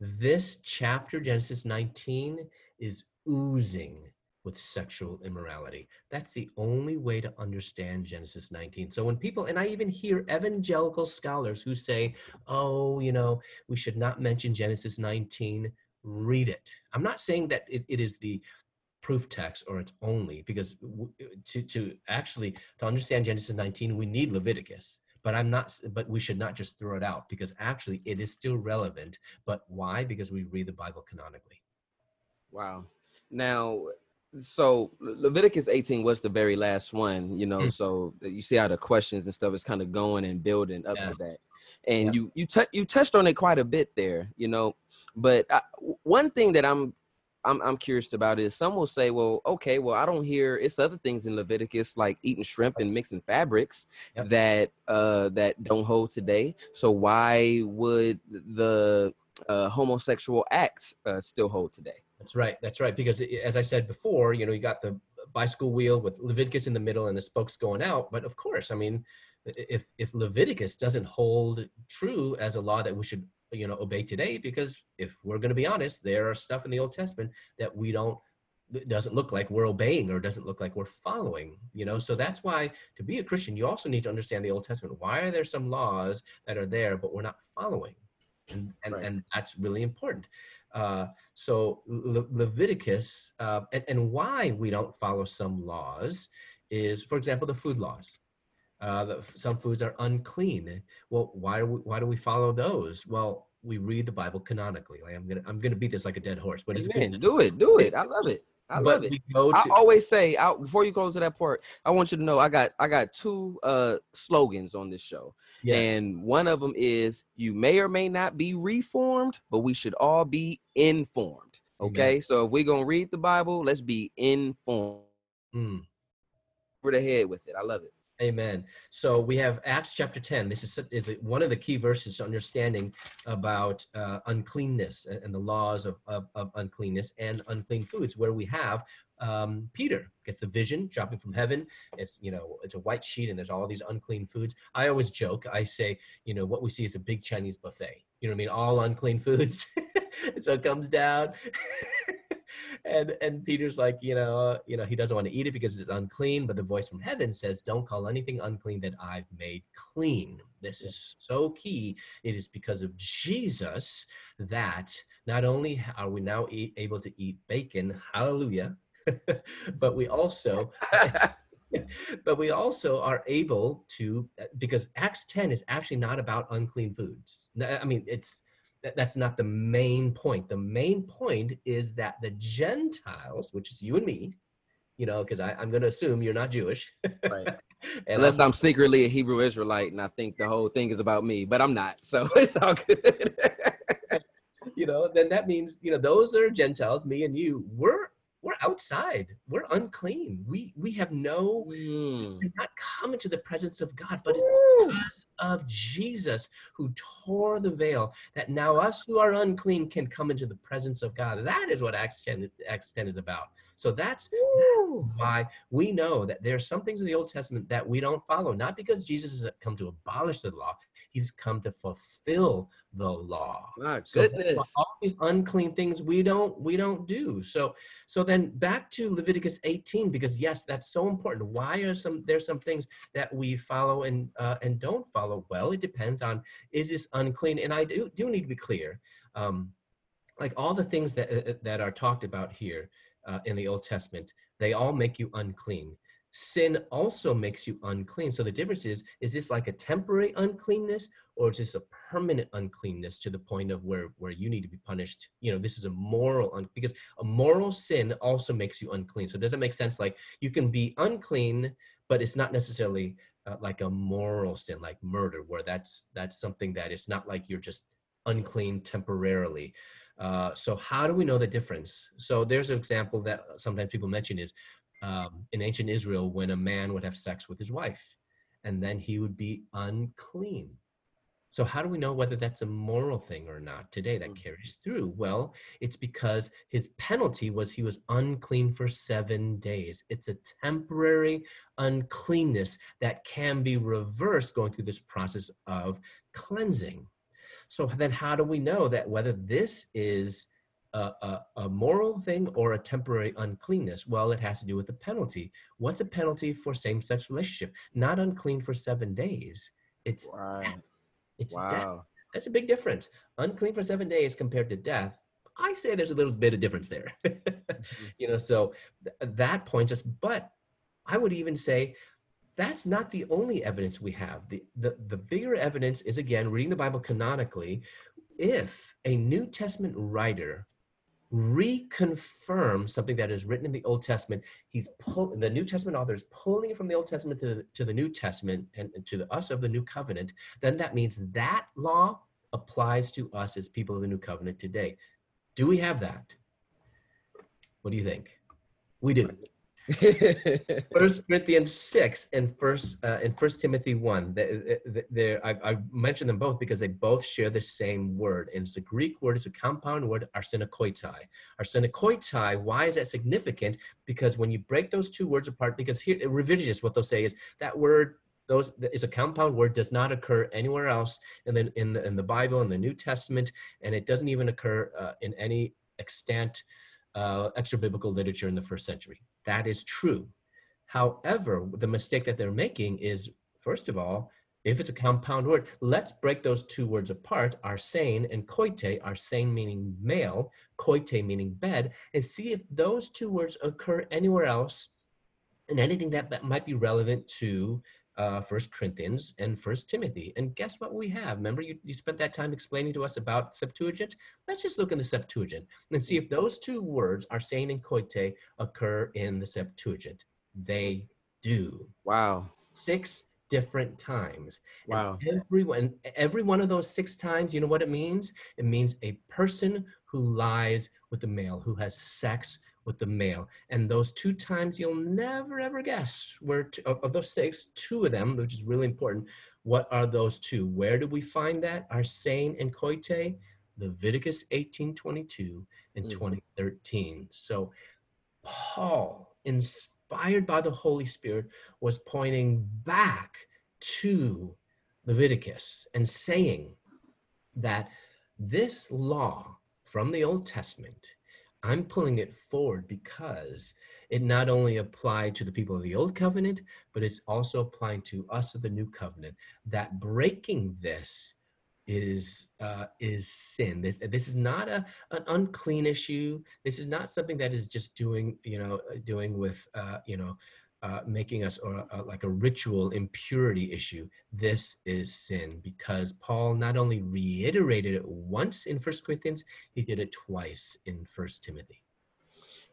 this chapter genesis 19 is oozing with sexual immorality. That's the only way to understand genesis 19 so when people and i even hear evangelical scholars who say oh you know we should not mention genesis 19 read it. I'm not saying that it, it is the proof text or it's only because to, to actually to understand genesis 19 we need leviticus but i'm not but we should not just throw it out because actually it is still relevant but why because we read the bible canonically Wow. Now, so Leviticus 18 was the very last one, you know. Mm. So uh, you see how the questions and stuff is kind of going and building up Yeah. to that, and Yeah. you you tou- you touched on it quite a bit there, you know. But I, w- one thing that I'm I'm I'm curious about is some will say, well, okay, well, I don't hear it's other things in Leviticus like eating shrimp and mixing fabrics Yep. that uh that don't hold today. So why would the uh, homosexual acts uh, still hold today? That's right. That's right. Because as I said before, you know, you got the bicycle wheel with Leviticus in the middle and the spokes going out. But of course, I mean, if if Leviticus doesn't hold true as a law that we should, you know, obey today, because if we're going to be honest, there are stuff in the Old Testament that we don't it doesn't look like we're obeying or doesn't look like we're following you know? So that's why to be a christian you also need to understand the old testament. Why are there some laws that are there but we're not following? And and, Right. and that's really important. Uh, so Le- leviticus uh, and, and why we don't follow some laws is for example the food laws uh, the, some foods are unclean well why do we, why do we follow those well we read the bible canonically like i'm gonna i'm gonna beat this like a dead horse but it's Amen. good Do it, do it. I love it. I but love it. go I always say out before you go to that part, I want you to know I got I got two uh slogans on this show. yes. And one of them is you may or may not be reformed, but we should all be informed. Amen. Okay. So if we're gonna read the Bible, let's be informed. Mm. Over the head with it. I love it. Amen. So we have Acts chapter 10. This is, is one of the key verses to understanding about uh, uncleanness and, the laws of, of, of uncleanness and unclean foods, where we have um, Peter gets the vision dropping from heaven. It's, you know, it's a white sheet and there's all these unclean foods. I always joke, I say, you know, what we see is a big Chinese buffet. You know what I mean? All unclean foods. so it comes down. and and Peter's like, you know, you know, he doesn't want to eat it because it's unclean. But the voice from heaven says, "Don't call anything unclean that I've made clean." This is so key. It is because of Jesus that not only are we now e- able to eat bacon, hallelujah, but we also but we also are able to because acts 10 is actually not about unclean foods i mean it's that's not the main point. The main point is that the gentiles which is you and me you know because i'm going to assume you're not jewish. Right. Unless I'm, I'm, secretly a hebrew israelite and i think the whole thing is about me but i'm not so it's all good. You know then that means you know those are gentiles me and you we're we're outside. We're unclean. We we have no mm. not come into the presence of god but it's of jesus who tore the veil that now us who are unclean can come into the presence of god. That is what acts 10 acts 10 is about. So that's, that's why we know that there are some things in the old testament that we don't follow. Not because jesus has come to abolish the law he's come to fulfill the law. My goodness. So all these unclean things we don't we don't do. So so then back to Leviticus 18 because yes, that's so important. Why are some there's some things that we follow and uh, and don't follow? Well, it depends on is this unclean. And I do do need to be clear. Um, like all the things that uh, that are talked about here uh, in the Old Testament, they all make you unclean sin also makes you unclean. So the difference is, is this like a temporary uncleanness or is this a permanent uncleanness to the point of where, where you need to be punished? You know, this is a moral, un- because a moral sin also makes you unclean. So does it make sense? Like you can be unclean, but it's not necessarily uh, like a moral sin, like murder, where that's, that's something that it's not like you're just unclean temporarily. Uh, so how do we know the difference? So there's an example that sometimes people mention is um, in ancient Israel when a man would have sex with his wife, and then he would be unclean. So, how do we know whether that's a moral thing or not today that mm. carries through? Well, it's because his penalty was he was unclean for seven days. It's a temporary uncleanness that can be reversed going through this process of cleansing. So, then how do we know that whether this is a, a, a, moral thing or a temporary uncleanness? Well, it has to do with the penalty. What's a penalty for same-sex relationship? Not unclean for seven days. It's wow. death. It's wow. death. That's a big difference. Unclean for seven days compared to death. I say there's a little bit of difference there. mm-hmm. You know, so th- that points us. But I would even say that's not the only evidence we have. The, the, the bigger evidence is, again, reading the Bible canonically. If a New Testament writer reconfirm something that is written in the Old Testament. He's pull, the New Testament author is pulling it from the Old Testament to the, to the New Testament and, and to the, us of the New Covenant. Then that means that law applies to us as people of the New Covenant today. Do we have that? What do you think? We do. First Corinthians six and first uh, and First Timothy one. There, I, I mentioned them both because they both share the same word, and it's a Greek word. It's a compound word, arsenokoitai. Arsenokoitai. Why is that significant? Because when you break those two words apart, because here Revisionists, what they'll say is that word those is a compound word does not occur anywhere else in the in the, in the Bible in the New Testament, and it doesn't even occur uh, in any extant uh, extra biblical literature in the first century. That is true. However, the mistake that they're making is, first of all, if it's a compound word, let's break those two words apart, arsane and koite, arsane meaning male, koite meaning bed, and see if those two words occur anywhere else and anything that, might be relevant to uh, First Corinthians and First Timothy. And guess what we have? Remember, you, you spent that time explaining to us about Septuagint? Let's just look in the Septuagint and see if those two words, arsane and koite, occur in the Septuagint. They do. Wow. Six different times. Wow. And every one, every one of those six times, you know what it means? It means a person who lies with a male, who has sex with the male. And those two times you'll never ever guess where of, of, those six, two of them, which is really important. What are those two? Where do we find that? Arsane and Koite, Leviticus 18, 22 and mm. 2013. So Paul, inspired by the Holy Spirit, was pointing back to Leviticus and saying that this law from the Old Testament I'm pulling it forward because it not only applied to the people of the old covenant, but it's also applying to us of the new covenant. That breaking this is uh, is sin. This this is not a an unclean issue. This is not something that is just doing you know doing with uh, you know uh, making us uh, like a ritual impurity issue. This is sin because Paul not only reiterated it once in First Corinthians, he did it twice in First Timothy.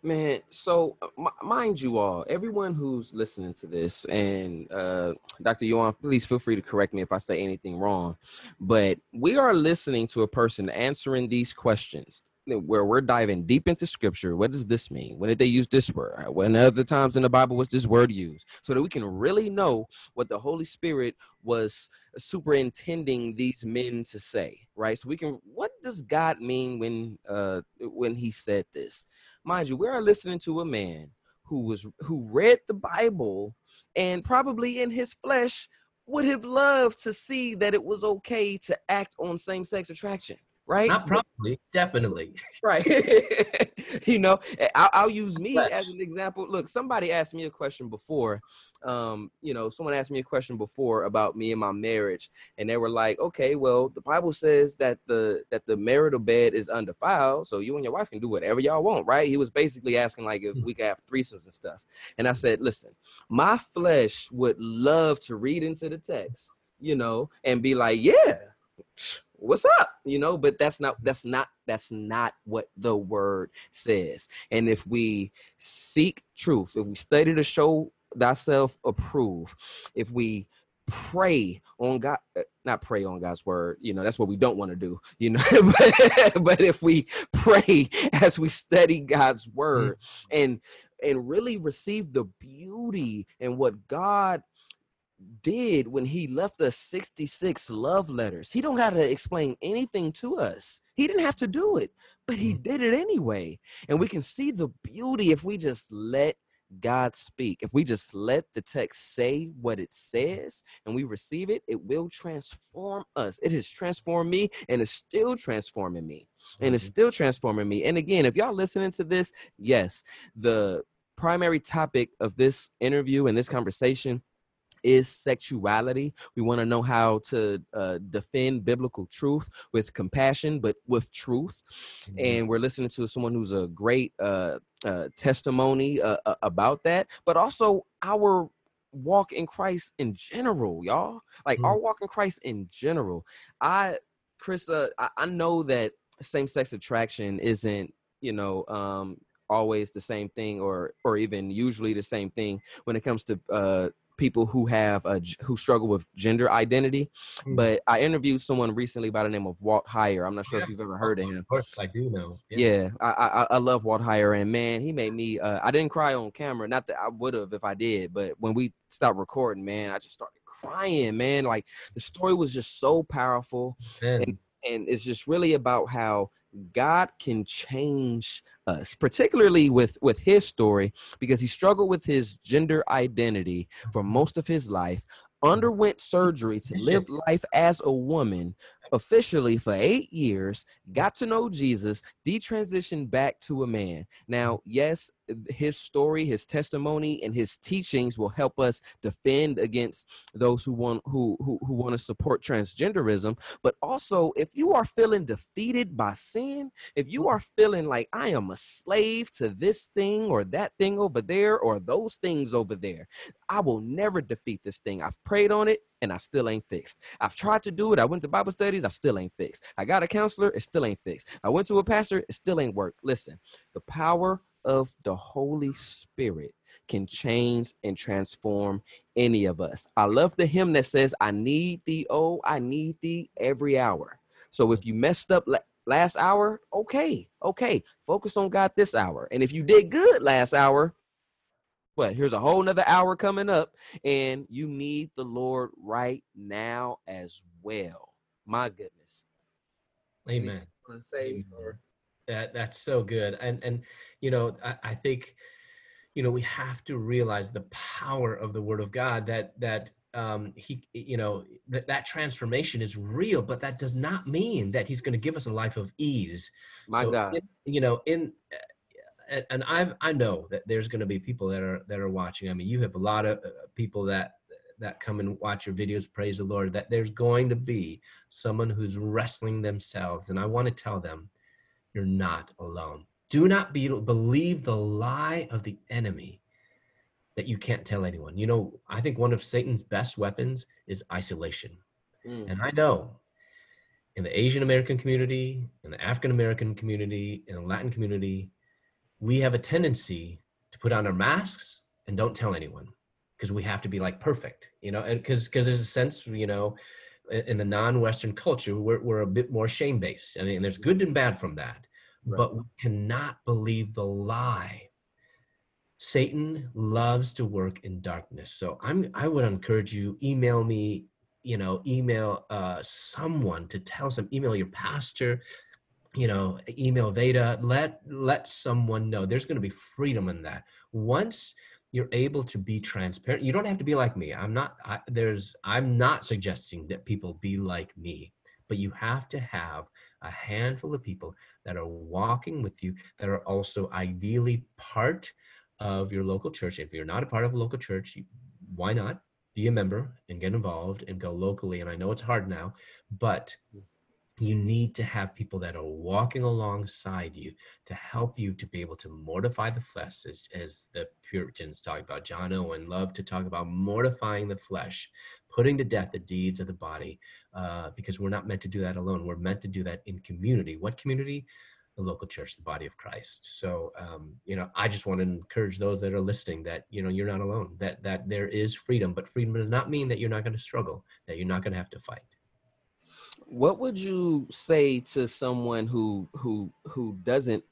Man, so uh, m- mind you all, everyone who's listening to this, and uh, Dr. Yuan, please feel free to correct me if I say anything wrong, but we are listening to a person answering these questions where we're diving deep into scripture. What does this mean? When did they use this word? When other times in the Bible was this word used? So that we can really know what the Holy Spirit was superintending these men to say, right? So we can what does God mean when uh when he said this? Mind you, we are listening to a man who was who read the Bible and probably in his flesh would have loved to see that it was okay to act on same-sex attraction right? Not probably, definitely. Right. you know, eh, I'll, I'll, use me as an example. Look, somebody asked me a question before. Um, you know, someone asked me a question before about me and my marriage, and they were like, "Okay, well, the Bible says that the that the marital bed is undefiled, so you and your wife can do whatever y'all want, right?" He was basically asking like if we could have threesomes and stuff, and I said, "Listen, my flesh would love to read into the text, you know, and be like, yeah." What's up you know but that's not that's not that's not what the word says and if we seek truth if we study to show thyself approve if we pray on god uh, not pray on god's word you know that's what we don't want to do you know but, but, if we pray as we study god's word mm-hmm. and and really receive the beauty and what god did when he left us 66 love letters. He don't got to explain anything to us. He didn't have to do it, but he mm-hmm. did it anyway. And we can see the beauty if we just let God speak. If we just let the text say what it says and we receive it, it will transform us. It has transformed me and it's still transforming me. And it's mm-hmm. still transforming me. And again, if y'all listening to this, yes, the primary topic of this interview and this conversation is sexuality. We want to know how to uh, defend biblical truth with compassion, but with truth. Mm-hmm. And we're listening to someone who's a great uh, uh, testimony uh, about that, but also our walk in Christ in general, y'all. Like mm-hmm. our walk in Christ in general. I, Chris, uh, I, I know that same-sex attraction isn't, you know, um, always the same thing or or even usually the same thing when it comes to uh people who have a, who struggle with gender identity. Mm. But I interviewed someone recently by the name of Walt Heyer. I'm not sure yeah. if you've ever heard of him. Of course, I do know. Yeah, yeah I, I, I love Walt Heyer, and man, he made me. Uh, I didn't cry on camera. Not that I would have if I did, but when we stopped recording, man, I just started crying. Man, like the story was just so powerful, and and it's just really about how God can change us, particularly with with his story, because he struggled with his gender identity for mm-hmm. most of his life, underwent surgery to live life as a woman, officially for eight years, got to know Jesus, detransitioned back to a man. Now, yes, his story, his testimony, and his teachings will help us defend against those who want who who, who want to support transgenderism. But also, if you are feeling defeated by sin, if you are feeling like I am a slave to this thing or that thing over there or those things over there, I will never defeat this thing. I've prayed on it and I still ain't fixed. I've tried to do it. I went to Bible I still ain't fixed. I got a counselor. It still ain't fixed. I went to a pastor. It still ain't work. Listen, the power of the Holy Spirit can change and transform any of us. I love the hymn that says, I need thee, oh, I need thee every hour. So if you messed up last hour, okay, okay, focus on God this hour. And if you did good last hour, but here's a whole nother hour coming up, and you need the Lord right now as well. My goodness. Amen. Say, that that's so good. And and you know, I, I think you know we have to realize the power of the word of God that that um he you know that that transformation is real but that does not mean that he's going to give us a life of ease my so god in, you know in and- and I I know that there's going to be people that are that are watching. I mean, you have a lot of uh, people that that come and watch your videos. Praise the Lord. That there's going to be someone who's wrestling themselves, and I want to tell them, you're not alone. Do not be believe the lie of the enemy that you can't tell anyone. You know, I think one of Satan's best weapons is isolation. Mm. And I know in the Asian American community, in the African American community, in the Latin community, we have a tendency to put on our masks and don't tell anyone because we have to be like perfect, you know, and because because there's a sense, you know, in in the non-Western culture, we're, we're a bit more shame-based. I mean, there's good and bad from that, Right. but we cannot believe the lie. Satan loves to work in darkness. So I'm I would encourage you, email me, you know, email uh, someone to tell some, email your pastor, you know, email Veda, let let someone know. There's going to be freedom in that. Once you're able to be transparent, you don't have to be like me. I'm not I, there's I'm not suggesting that people be like me, but you have to have a handful of people that are walking with you that are also ideally part of your local church. If you're not a part of a local church, why not be a member and get involved and go locally? And I know it's hard now, but hmm. You need to have people that are walking alongside you to help you to be able to mortify the flesh, as, as the Puritans talk about. John Owen loved to talk about mortifying the flesh, putting to death the deeds of the body, uh, because we're not meant to do that alone. We're meant to do that in community. What community? the local church, the body of Christ. So, um, you know, I just want to encourage those that are listening that you know you're not alone. That that there is freedom, but freedom does not mean that you're not going to struggle. That you're not going to have to fight. What would you say to someone who who who doesn't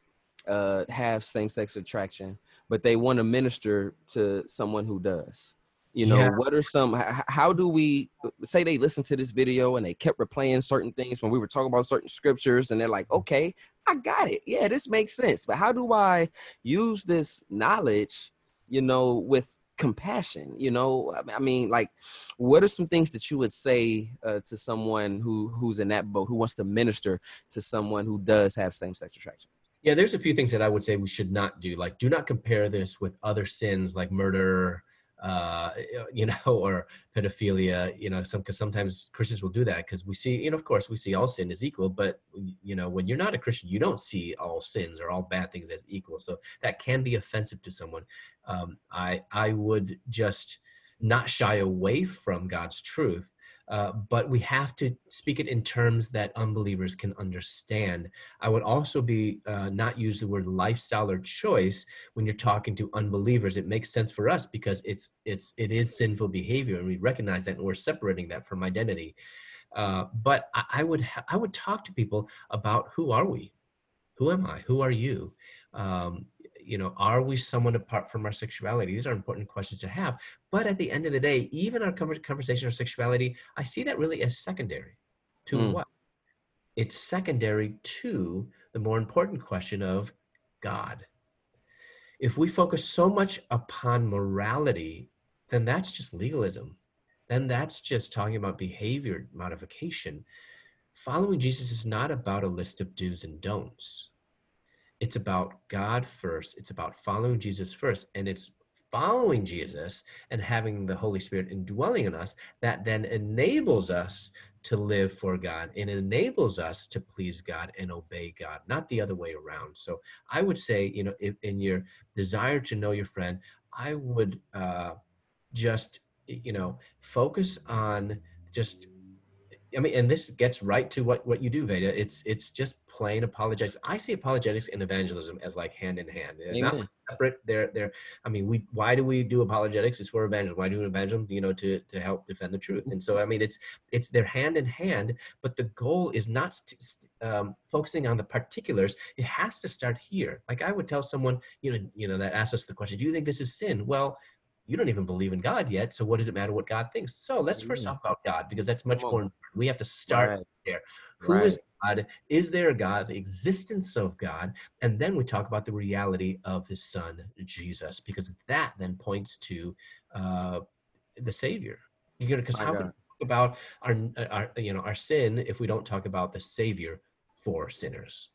uh, have same-sex attraction but they want to minister to someone who does? You know Yeah. what are some h- how do we say they listen to this video and they kept replaying certain things when we were talking about certain scriptures and they're like okay i got it. Yeah this makes sense. But how do i use this knowledge you know with compassion you know I- mean like what are some things that you would say uh, to someone who who's in that boat who wants to minister to someone who does have same-sex attraction Yeah, there's a few things that I would say we should not do. Like, do not compare this with other sins like murder, uh, you know, or pedophilia. You know, some because sometimes Christians will do that because we see, you know, of course, we see all sin is equal, but you know, when you're not a Christian, you don't see all sins or all bad things as equal. So that can be offensive to someone. Um, I I would just not shy away from God's truth. Uh, but we have to speak it in terms that unbelievers can understand. I would also be uh, not use the word lifestyle or choice when you're talking to unbelievers. It makes sense for us because it's it's it is sinful behavior, and we recognize that, and we're separating that from identity. Uh, but I, I would ha- I would talk to people about who are we, who am I, who are you. Um, you know, are we someone apart from our sexuality? These are important questions to have. But at the end of the day, even our conversation on sexuality, I see that really as secondary to Mm. what? It's secondary to the more important question of God. If we focus so much upon morality, then that's just legalism. Then that's just talking about behavior modification. Following Jesus is not about a list of do's and don'ts. It's about God first. It's about following Jesus first. And it's following Jesus and having the Holy Spirit indwelling in us that then enables us to live for God and enables us to please God and obey God, not the other way around. So I would say, you know, if, in your desire to know your friend, I would uh, just, you know, focus on just I mean, and this gets right to what, what you do, Veda. It's it's just plain apologetics. I see apologetics and evangelism as like hand in hand. They're not separate. They're they're. I mean, we why do we do apologetics? It's for evangelism. Why do we evangelism? You know, to to help defend the truth. And so, I mean, it's it's they're hand in hand. But the goal is not st- st- um, focusing on the particulars. It has to start here. Like I would tell someone, you know, you know, that asks us the question, "Do you think this is sin?" Well, you don't even believe in God yet. So what does it matter what God thinks? So let's first Mm. talk about God because that's much more important. We have to start Right. there. Who is God? Is there a God? The existence of God. And then we talk about the reality of his son, Jesus, because that then points to uh, the Savior. You know, because how can we talk about our, our, you know, our sin if we don't talk about the Savior for sinners?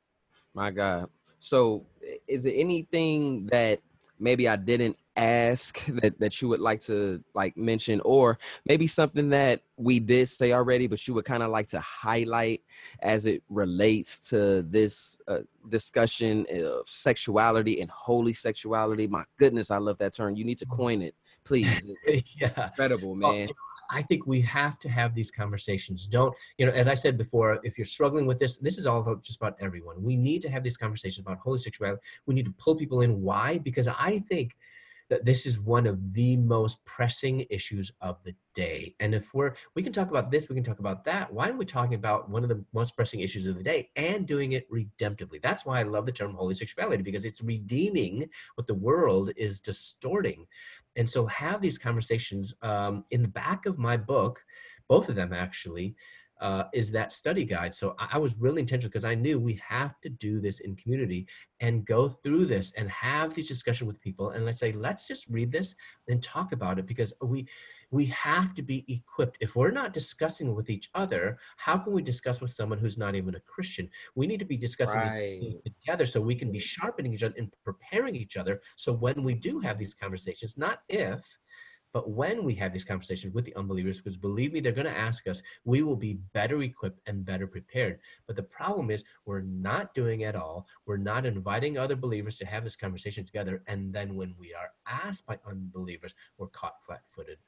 My God. So, is there anything that maybe I didn't ask that that you would like to like mention or maybe something that we did say already but you would kind of like to highlight as it relates to this uh, discussion of sexuality and holy sexuality. My goodness i love that term. You need to coin it please. It's yeah. incredible man I think we have to have these conversations. Don't, you know, as I said before, if you're struggling with this, this is all about just about everyone. We need to have these conversations about holy sexuality. We need to pull people in. Why? Because I think that this is one of the most pressing issues of the day. And if we're, we can talk about this, we can talk about that. Why aren't we talking about one of the most pressing issues of the day and doing it redemptively? That's why I love the term holy sexuality because it's redeeming what the world is distorting. And so have these conversations um, in the back of my book, both of them actually, uh, is that study guide. So I, I was really intentional because I knew we have to do this in community and go through this and have these discussion with people. And let's say, let's just read this and talk about it because we we have to be equipped. If we're not discussing with each other, how can we discuss with someone who's not even a Christian? We need to be discussing right together so we can be sharpening each other and preparing each other. So when we do have these conversations, not if, but when we have these conversations with the unbelievers, because believe me, they're going to ask us, we will be better equipped and better prepared. But the problem is, we're not doing it all. We're not inviting other believers to have this conversation together. And then when we are asked by unbelievers, we're caught flat footed.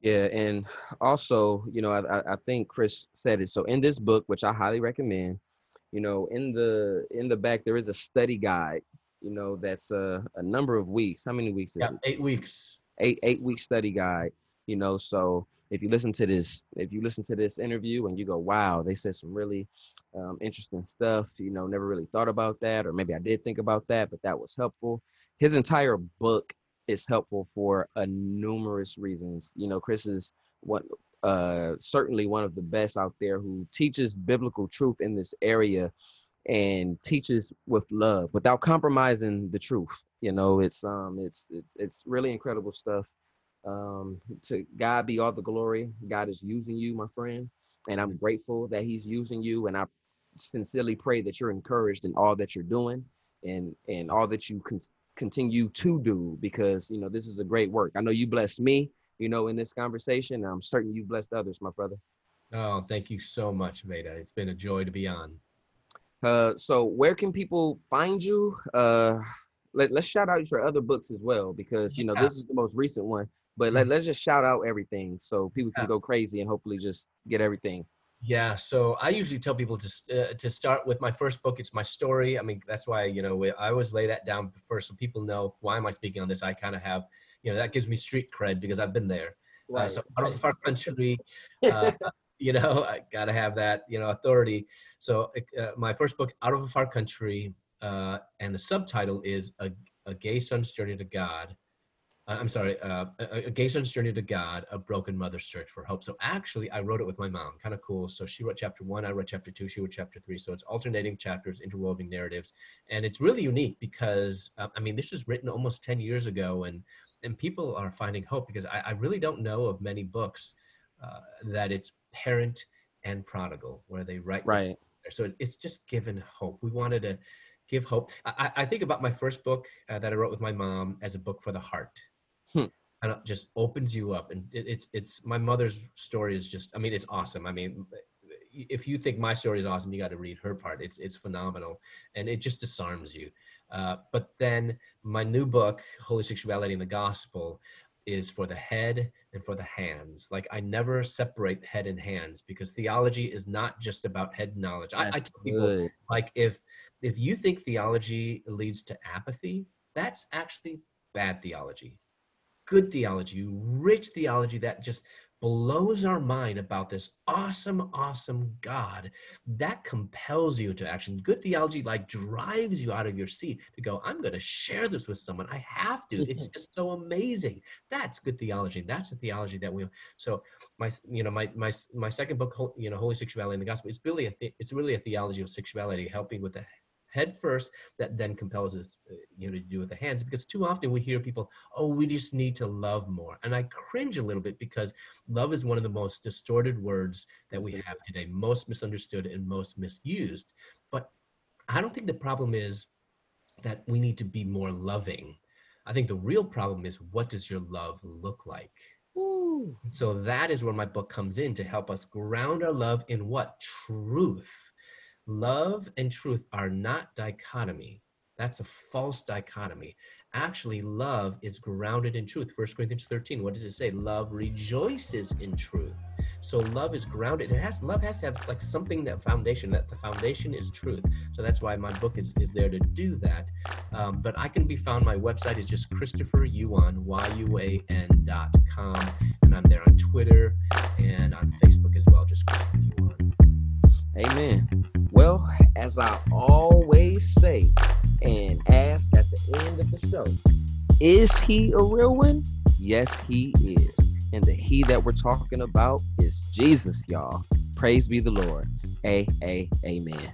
Yeah, and also, you know, I, I- think Chris said it. So in this book, which I highly recommend, you know, in the in the back there is a study guide. You know, that's a, a number of weeks. How many weeks is Yeah, eight weeks. Eight eight week study guide. You know, so if you listen to this, if you listen to this interview and you go, "Wow, they said some really um, interesting stuff," you know, never really thought about that, or maybe I did think about that, but that was helpful. His entire book is helpful for a numerous reasons. You know, Chris is one uh certainly one of the best out there who teaches biblical truth in this area and teaches with love without compromising the truth. You know, it's um it's it's it's really incredible stuff. Um to God be all the glory. God is using you, my friend, and I'm grateful that he's using you and I sincerely pray that you're encouraged in all that you're doing and and all that you can continue to do because you know this is a great work. I know you blessed me, you know, in this conversation. And I'm certain you blessed others, my brother. Oh, thank you so much, Veda. It's been a joy to be on. Uh, so where can people find you? Uh, let, let's shout out your other books as well because you know Yeah. this is the most recent one. But let, let's just shout out everything so people can Yeah. go crazy and hopefully just get everything. Yeah, so I usually tell people to uh, to start with my first book. It's my story. I mean, that's why you know I always lay that down first, so people know why am I speaking on this. I kind of have, you know, that gives me street cred because I've been there. Uh, so out of our country, uh, you know, I gotta have that, you know, authority. So uh, my first book, Out of a Far Country, uh, and the subtitle is a, a Gay Son's Journey to God. Uh, I'm sorry, uh, a, a Gay Son's Journey to God, A Broken Mother's Search for Hope. So actually, I wrote it with my mom, kind of cool. So she wrote chapter one, I wrote chapter two, she wrote chapter three. So it's alternating chapters, interwoven narratives. And it's really unique because, uh, I mean, this was written almost 10 years ago and, and people are finding hope because I, I really don't know of many books uh, that it's parent and prodigal where they write Right. so it's just given hope we wanted to give hope i, I think about my first book uh, that i wrote with my mom as a book for the heart Hmm. and it just opens you up and it, it's it's my mother's story is just i mean it's awesome i mean if you think my story is awesome you got to read her part it's it's phenomenal and it just disarms you uh, but then my new book holy sexuality and the gospel is for the head and for the hands. Like I never separate head and hands because theology is not just about head knowledge. I, I tell people good. like if if you think theology leads to apathy, that's actually bad theology. Good theology, rich theology that just blows our mind about this awesome, awesome God that compels you to action. Good theology like drives you out of your seat to go, I'm going to share this with someone. I have to. It's mm-hmm. just so amazing. That's good theology. That's the theology that we. So my, you know, my my my second book, you know, Holy Sexuality and the Gospel. It's really a the- it's really a theology of sexuality, helping with the head first, that then compels us, uh, you know, to do with the hands. Because too often we hear people, oh, we just need to love more, and I cringe a little bit because love is one of the most distorted words that we have today, most misunderstood and most misused. But I don't think the problem is that we need to be more loving. I think the real problem is what does your love look like? Ooh. So that is where my book comes in to help us ground our love in what? Truth. Love and truth are not dichotomy. That's a false dichotomy. Actually, love is grounded in truth. First Corinthians 13, what does it say? Love rejoices in truth. So love is grounded. It has love has to have like something that foundation, that the foundation is truth. So that's why my book is, is there to do that. Um, but I can be found, my website is just Christopher Yuan, Y-U-A-N dot com. And I'm there on Twitter and on Facebook as well, just Christopher Yuan. Amen. Well, as I always say and ask at the end of the show, is he a real one? Yes, he is. And the he that we're talking about is Jesus, y'all. Praise be the Lord. A, A, amen.